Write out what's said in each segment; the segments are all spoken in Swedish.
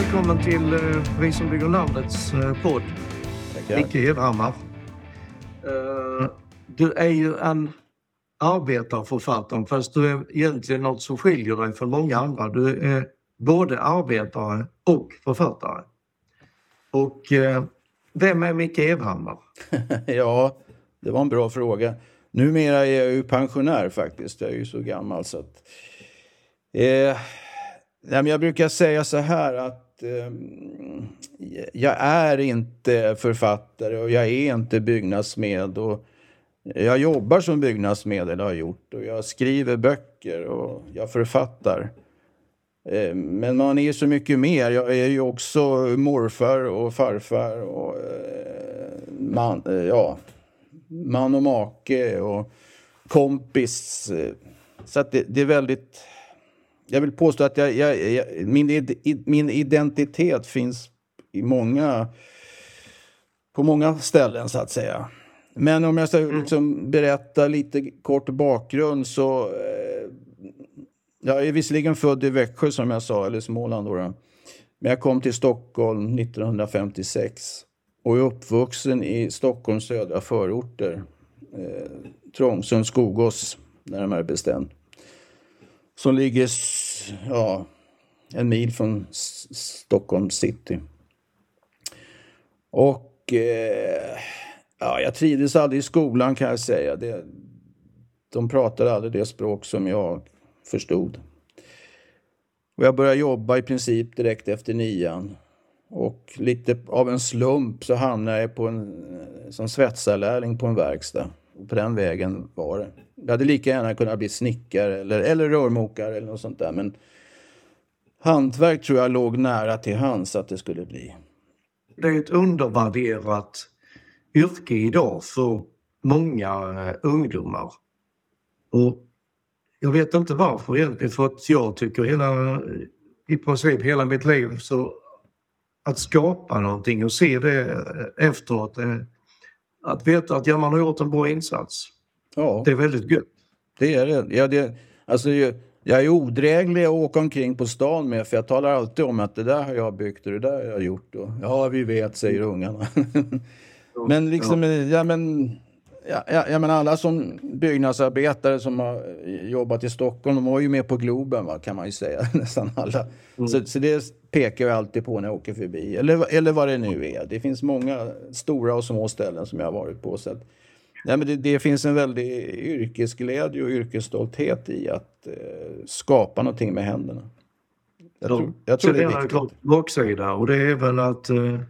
välkommen till eh, Vi som bygger landets eh, podd. Micke Edhammar. Eh, du är ju en arbetarförfattare fast du är egentligen något som skiljer dig från många andra. Du är både arbetare och författare. Och eh, vem är Micke Edhammar? ja, det var en bra fråga. Numera är jag ju pensionär faktiskt. Jag är ju så gammal så att... Eh, jag brukar säga så här att eh, jag är inte författare och jag är inte byggnadsmed. Och jag jobbar som byggnadsmed, eller har gjort. Och jag skriver böcker och jag författar. Eh, men man är så mycket mer. Jag är ju också morfar och farfar och eh, man, eh, ja, man och make och kompis. Så att det, det är väldigt... Jag vill påstå att jag, jag, jag, min, min identitet finns i många, på många ställen, så att säga. Men om jag ska mm. liksom berätta lite kort bakgrund så... Eh, jag är visserligen född i Växjö, som jag sa, eller Småland. Då, då. Men jag kom till Stockholm 1956 och är uppvuxen i Stockholms södra förorter. Eh, Trångsund, Skogås, närmare bestämt. Som ligger ja, en mil från Stockholm city. Och eh, ja, jag trivdes aldrig i skolan kan jag säga. Det, de pratade aldrig det språk som jag förstod. Och jag började jobba i princip direkt efter nian. Och lite av en slump så hamnade jag på en, som svetsarlärling på en verkstad. På den vägen var det. Jag hade lika gärna kunnat bli snickare eller, eller rörmokare eller något sånt där. Men hantverk tror jag låg nära till hands att det skulle bli. Det är ett undervärderat yrke idag för många eh, ungdomar. Och jag vet inte varför egentligen, för att jag tycker hela, eh, i princip hela mitt liv så att skapa någonting och se det eh, efteråt, att veta att ja, man har gjort en bra insats. Ja. Det är väldigt gött. Det är det. Ja, det alltså, jag är odräglig att åka omkring på stan med för jag talar alltid om att det där har jag byggt och det där har jag gjort. Och, ja, vi vet, säger ungarna. men liksom, ja men... Ja, ja, ja, men alla som byggnadsarbetare som har jobbat i Stockholm, de var ju med på Globen va, kan man ju säga, nästan alla. Mm. Så, så det pekar jag alltid på när jag åker förbi, eller, eller vad det nu är. Det finns många stora och små ställen som jag har varit på. Så att, Nej, men det, det, finns en väldig yrkesglädje och yrkesstolthet i att eh, skapa någonting med händerna. Jag tror, jag tror det är viktigt. en baksida och det är väl att eh,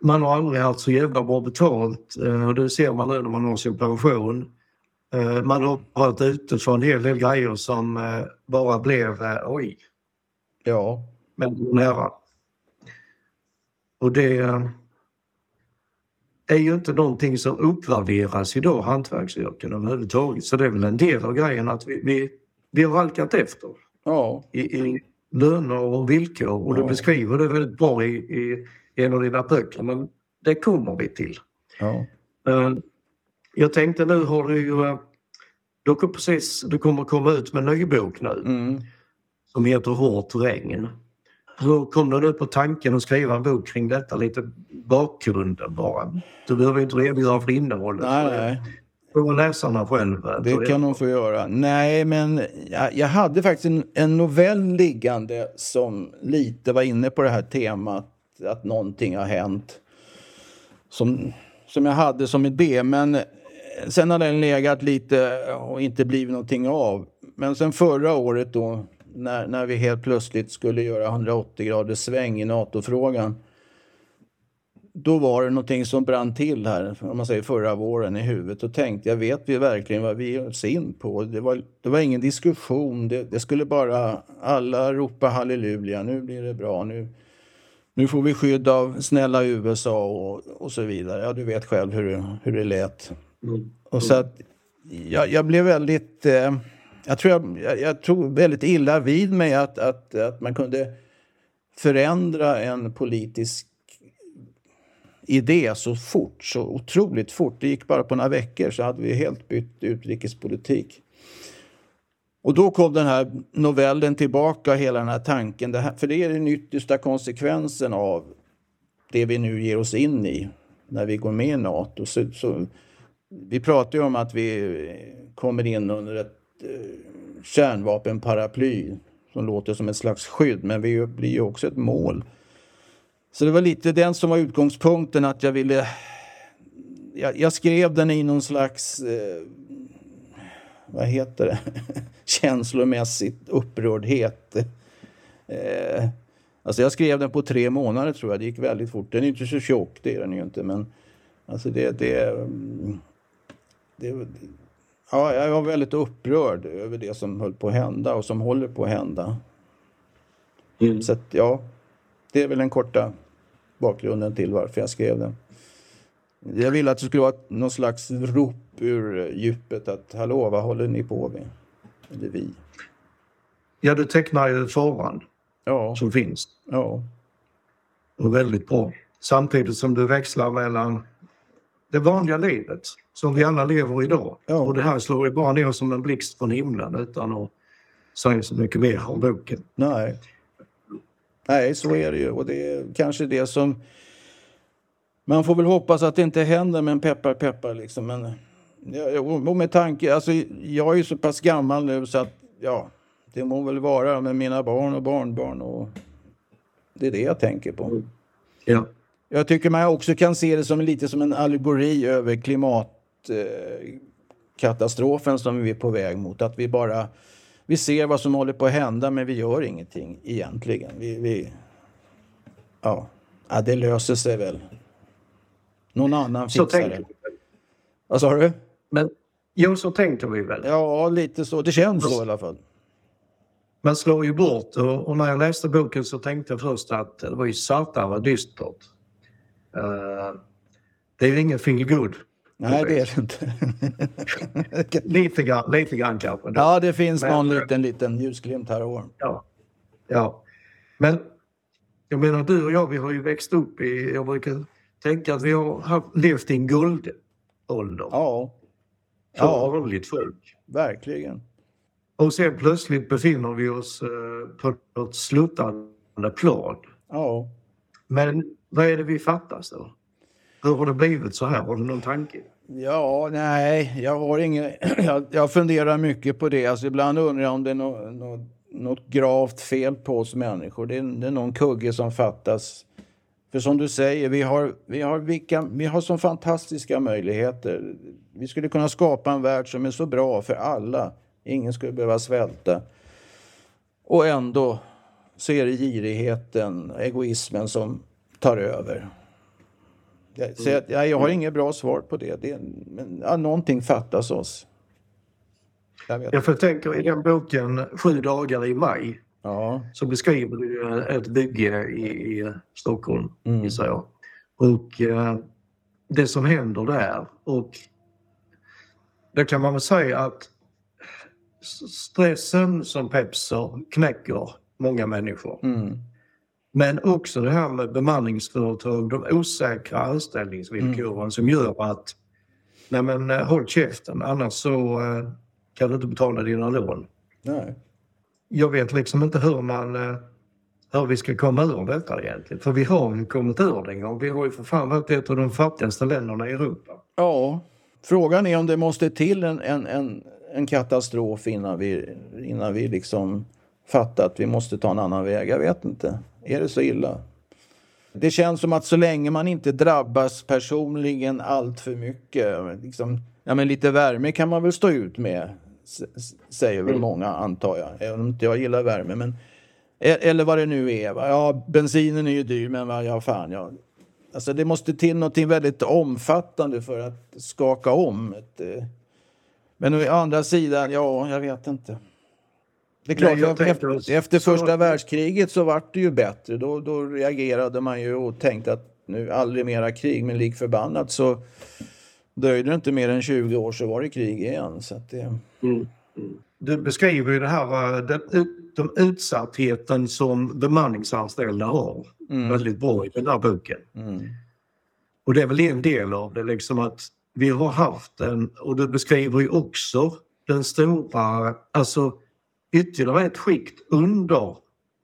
man har aldrig haft så jävla bra betalt eh, och det ser man nu när man har sin pension. Eh, man har varit ute för en hel del grejer som eh, bara blev oj. Ja. Men nära. Och det är ju inte någonting som uppvärderas idag, hantverksyrken överhuvudtaget. Så det är väl en del av grejen att vi, vi, vi har halkat efter ja. i, i löner och villkor och du beskriver det väldigt bra i, i en av dina böcker, men det kommer vi till. Ja. Uh, jag tänkte nu har du ju, uh, du, precis, du kommer komma ut med en ny bok nu mm. som heter Hårt regn. Hur kom du nu på tanken att skriva en bok kring detta? Lite bakgrunden bara. Du behöver inte redogöra för innehållet. Nej, nej. Får läsarna själv. Det kan de få göra. Nej, men jag, jag hade faktiskt en, en, novell liggande som lite var inne på det här temat att någonting har hänt. Som, som jag hade som idé, men sen har den legat lite och inte blivit någonting av. Men sen förra året då när, när vi helt plötsligt skulle göra 180 graders sväng i NATO-frågan. Då var det någonting som brann till här, om man säger förra våren i huvudet. Och tänkte jag, vet vi verkligen vad vi ger oss in på? Det var, det var ingen diskussion. Det, det skulle bara alla ropa halleluja, nu blir det bra. Nu, nu får vi skydd av snälla USA och, och så vidare. Ja, du vet själv hur, det, hur det lät. Mm. Och så att, jag, jag blev väldigt... Eh, jag tror, jag, jag, jag tror väldigt illa vid mig att, att, att man kunde förändra en politisk idé så fort, så otroligt fort. Det gick bara på några veckor så hade vi helt bytt utrikespolitik. Och då kom den här novellen tillbaka, hela den här tanken. Det här, för det är den yttersta konsekvensen av det vi nu ger oss in i när vi går med i Nato. Så, så, vi pratar ju om att vi kommer in under ett eh, kärnvapenparaply som låter som ett slags skydd, men vi blir ju också ett mål. Så det var lite den som var utgångspunkten att jag ville... Jag, jag skrev den i någon slags... Eh, vad heter det? Känslomässigt upprördhet. Eh, alltså jag skrev den på tre månader tror jag. Det gick väldigt fort. Den är inte så tjock, det är den ju inte. Men alltså det... det, det ja, jag var väldigt upprörd över det som höll på att hända och som håller på att hända. Mm. Så att, ja, det är väl den korta bakgrunden till varför jag skrev den. Jag ville att det skulle vara någon slags rop ur djupet att hallå, vad håller ni på med? Eller vi. Ja, du tecknar ju faran ja. som finns. Ja. Och väldigt bra. Samtidigt som du växlar mellan det vanliga livet som vi alla lever idag. Ja. Och det här slår ju bara ner som en blixt från himlen utan att säga så mycket mer om boken. Nej. Nej, så är det ju. Och det är kanske det som... Man får väl hoppas att det inte händer, men peppar peppar liksom. Men, ja, och med tanke... Alltså, jag är ju så pass gammal nu så att, ja, det må väl vara med mina barn och barnbarn. Och det är det jag tänker på. Ja. Jag tycker man också kan se det som lite som en allegori över klimatkatastrofen eh, som vi är på väg mot. Att vi bara vi ser vad som håller på att hända men vi gör ingenting egentligen. Vi, vi, ja. ja, det löser sig väl. Någon annan fixar det. Vad sa du? Men, jo, så tänker vi väl. Ja, lite så. Det känns så i alla fall. Man slår ju bort och, och, när jag läste boken så tänkte jag först att det var ju satare dystert. Uh, det är ju ingen feel good Nej, det är det inte. lite, grann, lite grann kanske. Ja, det finns men, någon liten, liten ljusglimt här och var. Ja. ja. Men jag menar, du och jag, vi har ju växt upp i... Jag brukar tänka att vi har haft, levt i en guldålder. Ja. För ja. vanligt folk. Verkligen. Och sen plötsligt befinner vi oss eh, på ett sluttande plan. Ja. Men vad är det vi fattas då? Hur har det blivit så här? Har du någon tanke? Ja, nej, jag har inget... Jag, jag funderar mycket på det. Alltså, ibland undrar jag om det är något, något, något gravt fel på oss människor. Det är, det är någon kugge som fattas. För som du säger, vi har, vi har, vilka, vi har så fantastiska möjligheter. Vi skulle kunna skapa en värld som är så bra för alla. Ingen skulle behöva svälta. Och ändå så är det girigheten, egoismen som tar över. Så jag, jag, jag har inget bra svar på det. det men, ja, någonting fattas oss. Jag, vet. jag tänker i den boken Sju dagar i maj ja. så beskriver du ett bygge i, i Stockholm, mm. gissar jag. Och eh, det som händer där och det kan man väl säga att stressen som Pepser knäcker många människor. Mm. Men också det här med bemanningsföretag, de osäkra anställningsvillkoren mm. som gör att nej men eh, håll käften annars så eh, kan du inte betala dina lån. Nej. Jag vet liksom inte hur man eh, hur vi ska komma ur detta egentligen. För vi har ju kommit ur det en gång. Vi har ju för fan varit ett av de fattigaste länderna i Europa. Ja, frågan är om det måste till en, en, en, en katastrof innan vi, innan vi liksom fattar att vi måste ta en annan väg. Jag vet inte. Är det så illa? Det känns som att så länge man inte drabbas personligen allt för mycket, liksom, ja, men lite värme kan man väl stå ut med, säger väl mm. många antar jag. Även om inte jag gillar värme. Men, e-, eller vad det nu är. Ja, bensinen är ju dyr, men vad ja, fan. Ja. Alltså, det måste till något väldigt omfattande för att skaka om. Ett, eh, men å andra sidan, ja, jag vet inte. Det är klart, Nej, efter, efter första så... världskriget så vart det ju bättre. Då, då reagerade man ju och tänkte att nu aldrig mera krig, men lik förbannat så dröjde det inte mer än 20 år så var det krig igen. Så det... Mm. Mm. Du beskriver ju det här, den, den utsattheten som bemanningsanställda har mm. väldigt bra i den här boken. Mm. Och det är väl en del av det, liksom att vi har haft en, och du beskriver ju också den stora, alltså ytterligare ett skikt under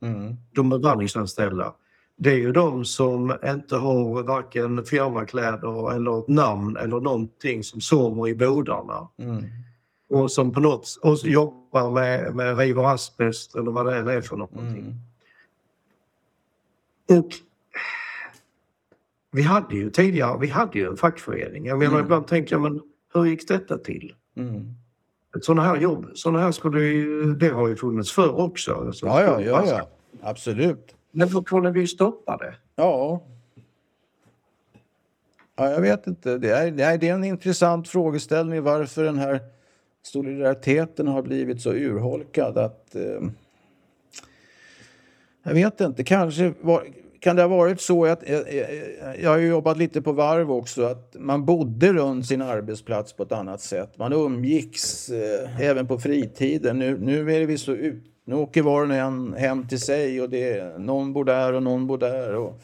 Mm. de bemanningsanställda. Det är ju de som inte har varken firmakläder eller ett namn eller någonting som sover i bodarna. Mm. Och som på något och jobbar med, med river asbest eller vad det är för någonting. Mm. Och vi hade ju tidigare, vi hade ju en fackförening. Jag menar Mm. ibland tänker jag, men hur gick detta till? Mm. Sådana här jobb, sådana här skulle ju, det har ju funnits förr också. Alltså, Ja, ja, ja, ja. Absolut. Men hur kunde vi stoppa det? Ja. ja jag vet inte. Det är, det är en intressant frågeställning varför den här solidariteten har blivit så urholkad att... Eh, jag vet inte. Kanske var, kan det ha varit så att... Jag, jag har ju jobbat lite på varv också. Att man bodde runt sin arbetsplats på ett annat sätt. Man umgicks eh, även på fritiden. Nu, nu är vi så ut, nu åker var och en hem till sig och det är, någon bor där och någon bor där. Och,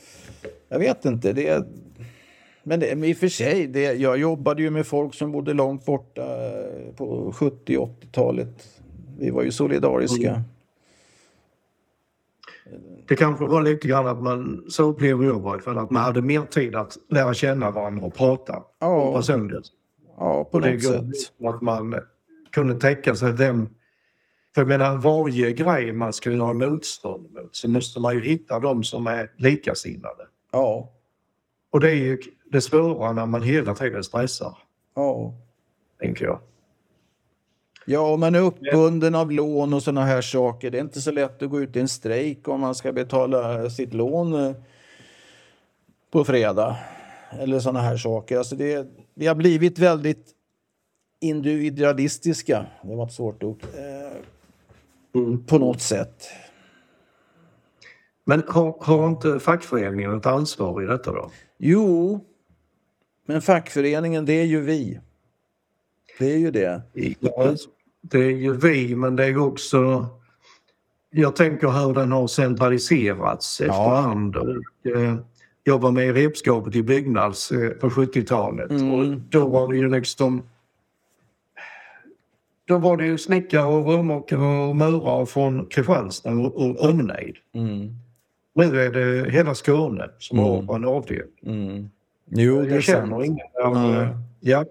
jag vet inte. Det är, men, det, men i och för sig, det, jag jobbade ju med folk som bodde långt borta eh, på 70 80-talet. Vi var ju solidariska. Mm. Det kanske var lite grann att man, så upplever jag i varje fall, att man hade mer tid att lära känna varandra och prata Ja, personligt. ja på Och det något sätt. att man kunde tänka sig vem... För jag menar, varje grej man ska göra motstånd mot så måste man ju hitta de som är likasinnade. Ja, Och det är ju det svåra när man hela tiden stressar, ja. tänker jag. Ja, man är uppbunden av lån och såna här saker. Det är inte så lätt att gå ut i en strejk om man ska betala sitt lån eh, på fredag. Eller såna här saker. Alltså det, vi har blivit väldigt individualistiska. Det var ett svårt ord. Eh, på något sätt. Men har, har inte fackföreningen ett ansvar i detta då? Jo, men fackföreningen, det är ju vi. Det är ju det. Ja, det är ju vi, men det är också... Jag tänker hur den har centraliserats efterhand. Och, eh, jag var med i repskapet i Byggnads eh, på 70-talet Mm. och då var det ju liksom... Då var det ju snickare och rörmokare och murare från Kristianstad och omnejd. Mm. Nu är det hela Skåne som Mm. har en avdelning. Mm. Jo, det är Jag känner sant. eh, Ja,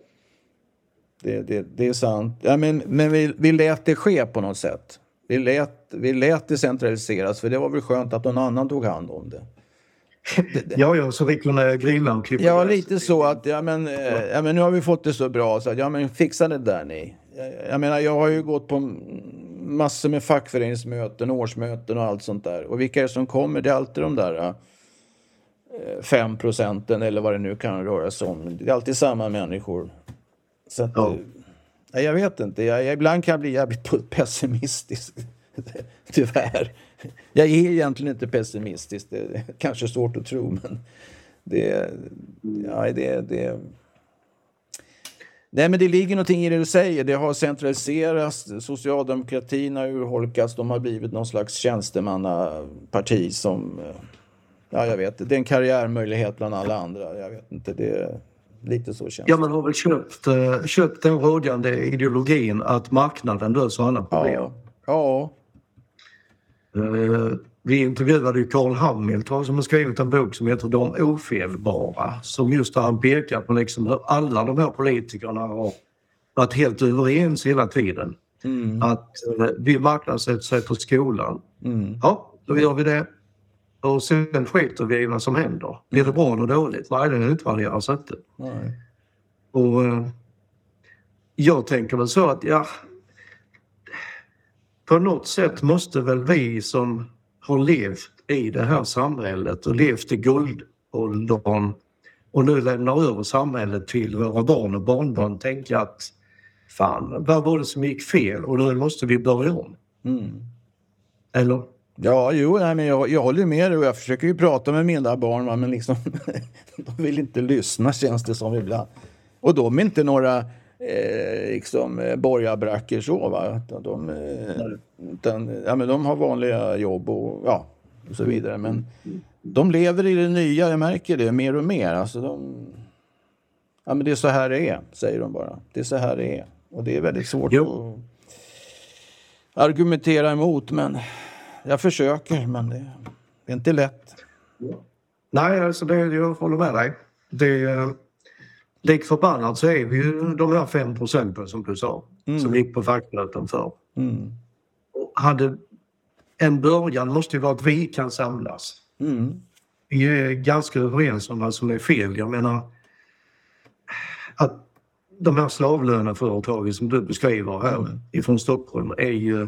Det, det, det är sant. Ja, men men vi, vi lät det ske på något sätt. Vi lät, vi lät det centraliseras för det var väl skönt att någon annan tog hand om det. ja, ja, så vi kunde grilla och klippa Ja, lite så att ja, men, eh, ja, men nu har vi fått det så bra så att, ja, men fixa det där ni. Jag, jag menar, jag har ju gått på massor med fackföreningsmöten, årsmöten och allt sånt där. Och vilka är det som kommer? Det är alltid de där eh, fem procenten eller vad det nu kan röra sig om. Det är alltid samma människor. Så att, Ja. eh, nej, jag vet inte. Jag, jag, ibland kan jag bli jävligt pessimistisk. Tyvärr. Jag är egentligen inte pessimistisk. Det är kanske svårt att tro, men det... Ja, det, det Nej, men det ligger någonting i det du säger. Det har centraliserats. Socialdemokratin har urholkats. De har blivit någon slags tjänstemannaparti som... Ja, jag vet. Det är en karriärmöjlighet bland alla andra. Jag vet inte. Det är lite så känns Ja, man har väl köpt, eh, köpt den rådande ideologin att marknaden löser alla problem. Ja. ja. Eh, Vi intervjuade ju Carl Hamilton som har skrivit en bok som heter De ofelbara. Som just har han pekat på liksom hur alla de här politikerna har varit helt överens hela tiden. Mm. Att eh, vi marknadsutsätter skolan. Mm. Ja, då gör vi det. Och sen skiter vi i vad som händer. Blir det bra eller dåligt? Nej, det utvärderas inte. Nej. Och eh, jag tänker väl så att ja, på något sätt måste väl vi som har levt i det här samhället och levt i guldåldern och nu lämnar över samhället till våra barn och barnbarn tänka att fan, vad var det som gick fel och nu måste vi börja om. Mm. Eller? Ja, jo, nej, men jag, jag håller med dig och jag försöker ju prata med mina barn va, men liksom, de vill inte lyssna känns det som ibland. Och de är inte några eh, liksom, eh, borgarbrackor så va. De, eh, utan, ja, men de har vanliga jobb och, ja, och så vidare. Men de lever i det nya, jag märker det mer och mer. Alltså de, ja, men det är så här det är, säger de bara. Det är så här det är. Och det är väldigt svårt Jo. att... argumentera emot, men jag försöker. Men det är inte lätt. Nej, alltså det, jag håller med dig. Det, eh, lik förbannat så är vi ju de här fem procenten som du sa, som gick på fackmöten för. Mm. Hade, en början måste ju vara att vi kan samlas. Mm. Vi är ganska överens om vad som är fel. Jag menar att de här slavlöneföretagen som du beskriver här ifrån Stockholm är ju...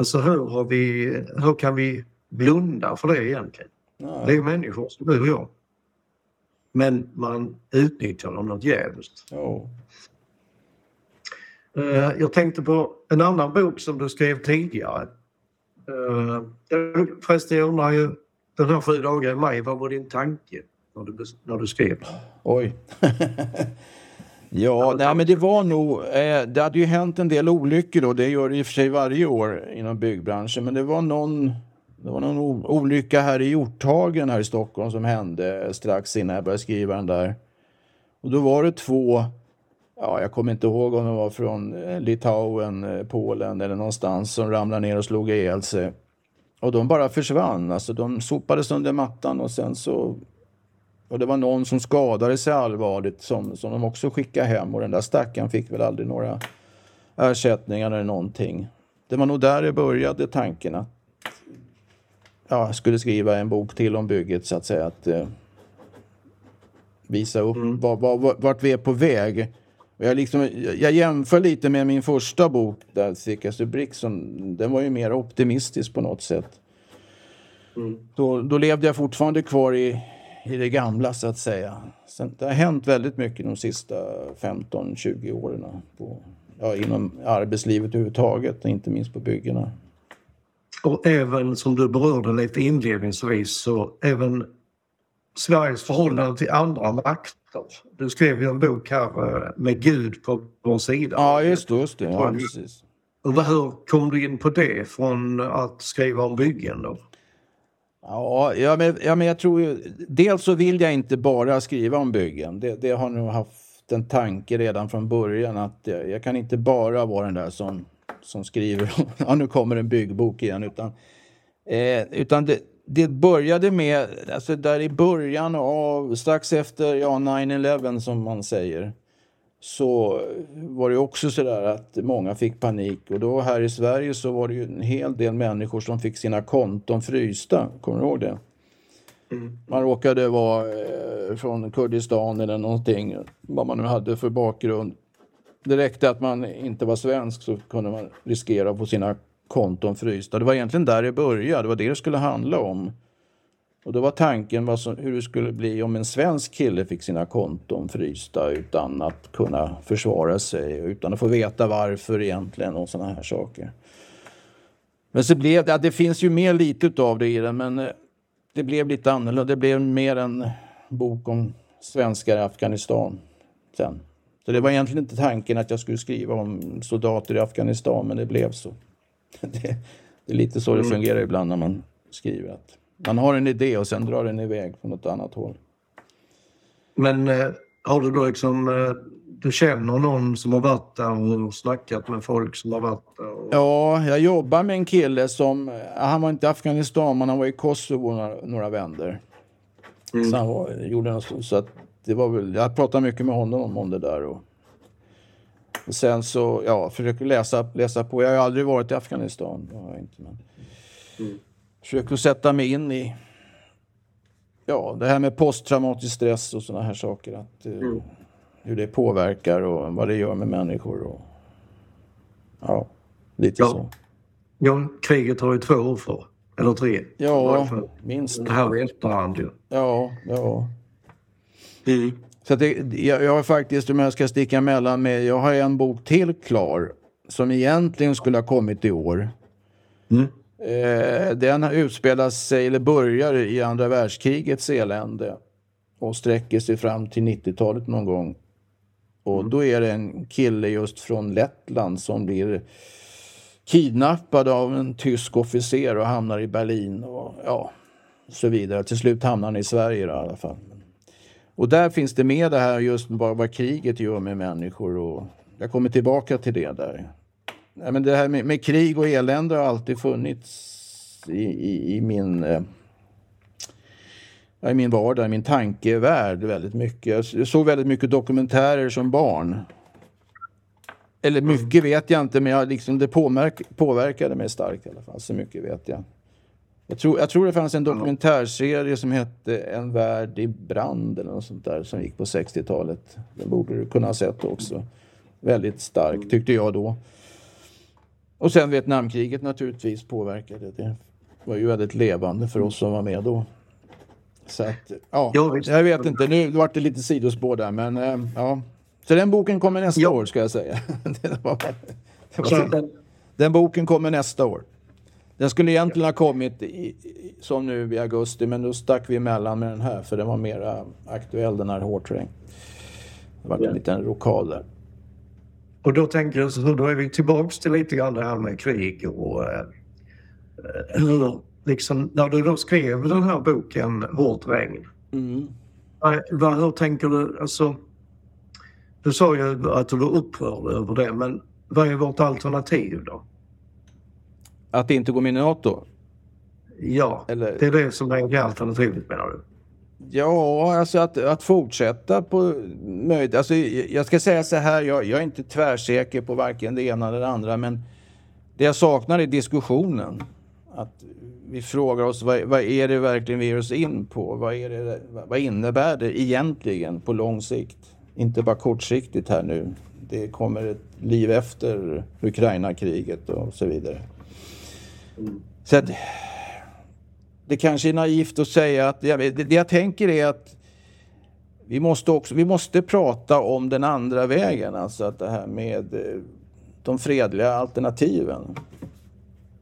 Alltså hur, har vi, hur kan vi blunda för det egentligen? Ja. Det är människor som du och jag. Men man utnyttjar dem något jävligt. Ja. Eh, Jag tänkte på en annan bok som du skrev tidigare. Eh, Förresten, jag undrar ju den här sju dagar i maj, vad var din tanke när du, när du skrev? Oj. ja, nej, men det var nog... Eh, det hade ju hänt en del olyckor då. Det gör det i och för sig varje år inom byggbranschen. Men det var någon, det var någon olycka här i Hjorthagen här i Stockholm som hände strax innan jag började skriva den där. Och då var det två, ja, jag kommer inte ihåg om de var från eh, Litauen, eh, Polen eller någonstans som ramlade ner och slog ihjäl sig. Och de bara försvann. Alltså de sopades under mattan och sen så och det var någon som skadade sig allvarligt som, som de också skickade hem och den där stackaren fick väl aldrig några ersättningar eller någonting. Det var nog där det började tanken att ja, jag skulle skriva en bok till om bygget så att säga. Att eh, visa upp var, var, var, vart vi är på väg. Jag, liksom, jag jämför lite med min första bok, där Thickest Brick, som, den var ju mer optimistisk på något sätt. Då, då levde jag fortfarande kvar i, i det gamla så att säga. Sen, det har hänt väldigt mycket de sista 15-20 åren på, ja, inom arbetslivet överhuvudtaget, inte minst på byggena. Och även som du berörde lite inledningsvis så även Sveriges förhållande till andra makter. Du skrev ju en bok här eh, med Gud på vår sida. Ja, just det. Just det. Ja, precis. Och hur kom du in på det från att skriva om byggen då? Ja, ja, men, ja, men jag tror ju... Dels så vill jag inte bara skriva om byggen. Det, det har nog haft en tanke redan från början att jag, jag kan inte bara vara den där som, som skriver om... Ja, nu kommer en byggbok igen. Utan, eh, utan det, det började med, alltså där i början av, strax efter ja, 9-11 som man säger, så var det också så där att många fick panik. Och då här i Sverige så var det ju en hel del människor som fick sina konton frysta. Kommer du ihåg det? Man råkade vara eh, från Kurdistan eller någonting, vad man nu hade för bakgrund. Det räckte att man inte var svensk så kunde man riskera att få sina konton frysta. Det var egentligen där det började, det var det det skulle handla om. Och då var tanken som, hur det skulle bli om en svensk kille fick sina konton frysta utan att kunna försvara sig och utan att få veta varför egentligen och sådana här saker. Men så blev det, ja, det finns ju mer lite av det i den men eh, det blev lite annorlunda. Det blev mer en bok om svenskar i Afghanistan sen. Så det var egentligen inte tanken att jag skulle skriva om soldater i Afghanistan men det blev så. Det, det är lite så det fungerar ibland när man skriver. Att man har en idé och sen drar den iväg på något annat håll. Men eh, har du då liksom, eh, du känner någon som har varit där och snackat med folk som har varit där? Och... Ja, jag jobbar med en kille som, han var inte i Afghanistan men han var i Kosovo några, några vänder. Så han var, gjorde något, så- att det var väl, jag pratade mycket med honom om, det där. Och, och sen så, ja, försöker läsa, läsa på. Jag har aldrig varit i Afghanistan. Jag inte, men försöker sätta mig in i ja, det här med posttraumatisk stress och sådana här saker. Att, eh, Hur det påverkar och vad det gör med människor. Och, ja, lite Ja. så. Ja, kriget har ju två offer. Eller tre. Ja, minst. Det här i efterhand ju. Ja, ja. Så att det, jag, jag har faktiskt, om jag ska sticka emellan med, jag har en bok till klar som egentligen skulle ha kommit i år. Mm. Eh, den utspelar sig, eller börjar i andra världskrigets elände och sträcker sig fram till 90-talet någon gång. Och då är det en kille just från Lettland som blir kidnappad av en tysk officer och hamnar i Berlin och ja, så vidare. Till slut hamnar han i Sverige då, i alla fall. Och där finns det med det här just vad, vad kriget gör med människor och jag kommer tillbaka till det där nej, men det här med, med, krig och elände har alltid funnits i, i, i min eh, i min vardag, i min tankevärld väldigt mycket. Jag såg väldigt mycket dokumentärer som barn. Eller mycket vet jag inte, men jag, liksom, det påverkade mig starkt i alla fall. Så mycket vet jag. Jag tror, jag tror det fanns en dokumentärserie som hette En värld i brand eller något sånt där som gick på 60-talet. Den borde du kunna ha sett också. Väldigt stark tyckte jag då. Och sen Vietnamkriget naturligtvis påverkade. Det var ju väldigt levande för oss som var med då. Så att, ja, jag vet inte. Nu vart det lite sidospår där, men äh, ja. Så den boken kommer nästa ja. år, ska jag säga. det var, det var, den boken kommer nästa år. Den skulle egentligen ha kommit i, som nu i augusti, men då stack vi emellan med den här för den var mer aktuell, den här hårdterräng. Det var en liten rokad där. Och då tänker jag, så då är vi tillbaks till lite grann det här med krig och eh, hur, liksom, när du då skrev den här boken Hårt regn. Mm. Vad, hur tänker du, alltså, du sa ju att du var upprörd över det, men vad är vårt alternativ då? Att inte gå med i NATO? Ja, Eller... det är det som är alternativet menar du? Ja, alltså att, att fortsätta på möjligt. Alltså, jag ska säga så här, jag, jag, är inte tvärsäker på varken det ena eller det andra, men det jag saknar är diskussionen. Att vi frågar oss vad, vad är det verkligen vi ger oss in på? Vad, är det, vad innebär det egentligen på lång sikt? Inte bara kortsiktigt här nu. Det kommer ett liv efter Ukraina-kriget och så vidare. Så att, det kanske är naivt att säga att det, det jag tänker är att vi måste, också, vi måste prata om den andra vägen, alltså att det här med eh, de fredliga alternativen.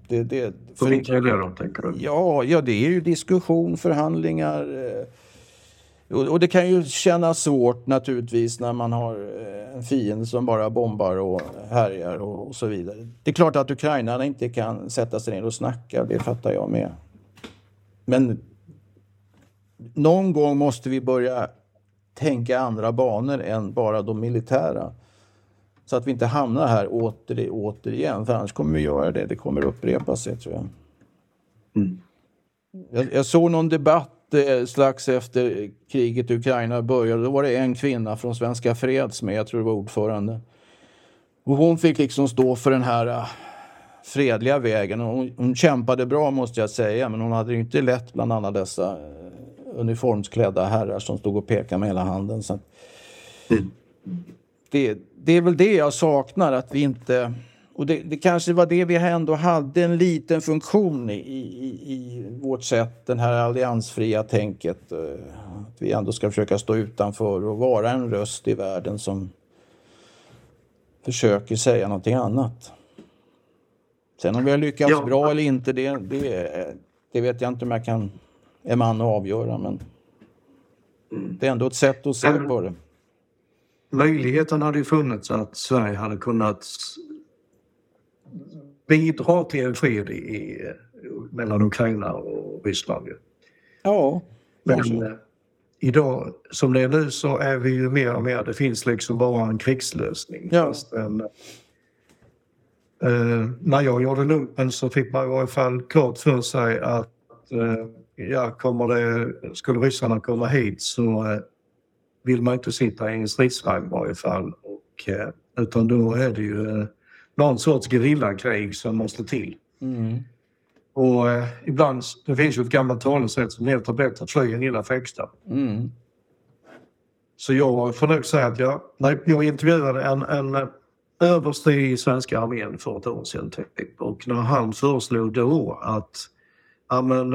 Det, det, för, vilka är det då, tänker du? Ja, ja, det är ju diskussion, förhandlingar. Eh, och, och det kan ju kännas svårt naturligtvis när man har eh, en fiende som bara bombar och härjar och, och så vidare. Det är klart att ukrainarna inte kan sätta sig ner och snacka, det fattar jag med. Men någon gång måste vi börja tänka andra banor än bara de militära. Så att vi inte hamnar här åter, återigen, för annars kommer vi göra det. Det kommer upprepa sig, tror jag. Mm. Jag, jag, såg någon debatt eh, strax efter kriget i Ukraina började. Då var det en kvinna från Svenska Freds med, jag tror det var ordförande. Och hon fick liksom stå för den här uh, fredliga vägen. Hon, hon, kämpade bra måste jag säga, men hon hade det inte lätt bland alla dessa uh, uniformsklädda herrar som stod och pekade med hela handen. Så mm. det, det är väl det jag saknar, att vi inte... Och det, det kanske var det vi ändå hade en liten funktion i, i, i vårt sätt, den här alliansfria tänket. Eh, att vi ändå ska försöka stå utanför och vara en röst i världen som försöker säga någonting annat. Sen om vi har lyckats ja. bra eller inte, det, det, det, vet jag inte om jag kan, är man att avgöra. Men det är ändå ett sätt att se på det möjligheten hade ju funnits att Sverige hade kunnat bidra till en fred i, mellan Ukraina och Ryssland. Ja, Men eh, idag, som det är nu, så är vi ju mer och mer, det finns liksom bara en krigslösning. Ja. En, eh, när jag gjorde lumpen så fick man i varje fall klart för sig att eh, ja, kommer det, skulle ryssarna komma hit så eh, vill man inte sitta i en stridsvagn i varje fall. Och, eh, utan då är det ju eh, någon sorts gerillakrig som måste till. Mm. Och eh, ibland, det finns ju ett gammalt talesätt som heter bättre fly än illa fäkta. Mm. Så jag får nog säga att jag, när jag intervjuade en, en överste i svenska armén för ett år sedan typ, och när han föreslog då att ja, men,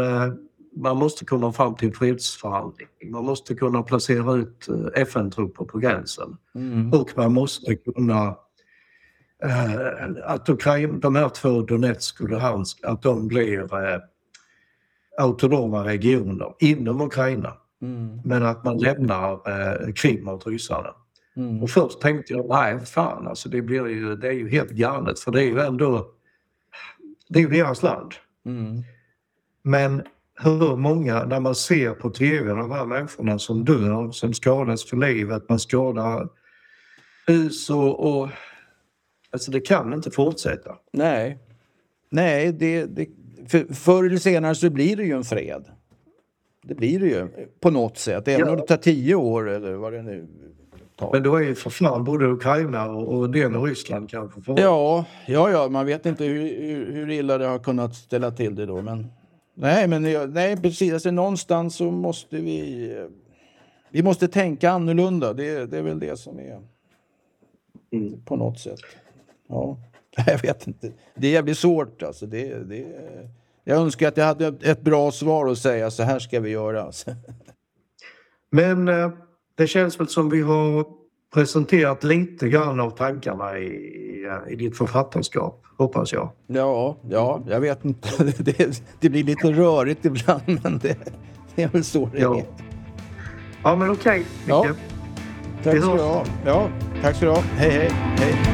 man måste komma fram till fredsförhandling. Man måste kunna placera ut eh, FN-trupper på gränsen. Mm. Och man måste kunna eh, att Ukraina, de här två, Donetsk och Luhansk, att de blir eh, autonoma regioner inom Ukraina. Mm. Men att man lämnar eh, Krim åt ryssarna. Mm. Och först tänkte jag, nej fan alltså det, blir ju, det är ju helt galet för det är ju ändå, det är ju deras land. Mm. Men hur många, när man ser på tv, de här människorna som dör, som skadas för livet, man skadar hus och, och Alltså det kan inte fortsätta. Nej. Nej, det, det, för, förr eller senare så blir det ju en fred. Det blir det ju på något sätt. Även Ja. om det tar tio år eller vad det nu. Men då är ju för fan både Ukraina och, och den och Ryssland kanske. För... Ja, ja, ja, man vet inte hur, hur, hur illa det har kunnat ställa till det då. Men, nej, men nej, precis. Alltså, någonstans så måste vi... Vi måste tänka annorlunda. Det, det är väl det som är Mm. på något sätt. Ja, jag vet inte. Det är jävligt svårt alltså. Det, det, jag önskar att jag hade ett bra svar att säga så här ska vi göra. Alltså. Men eh, det känns väl som vi har presenterat lite grann av tankarna i, i ditt författarskap, hoppas jag. Ja, ja, jag vet inte. Det, det blir lite rörigt ibland, men det, det är väl så det Ja. är. Ja, men okej. Ja. Micke. Tack Vi ska du ha. Ja, tack ska du ha. Hej, hej. hej.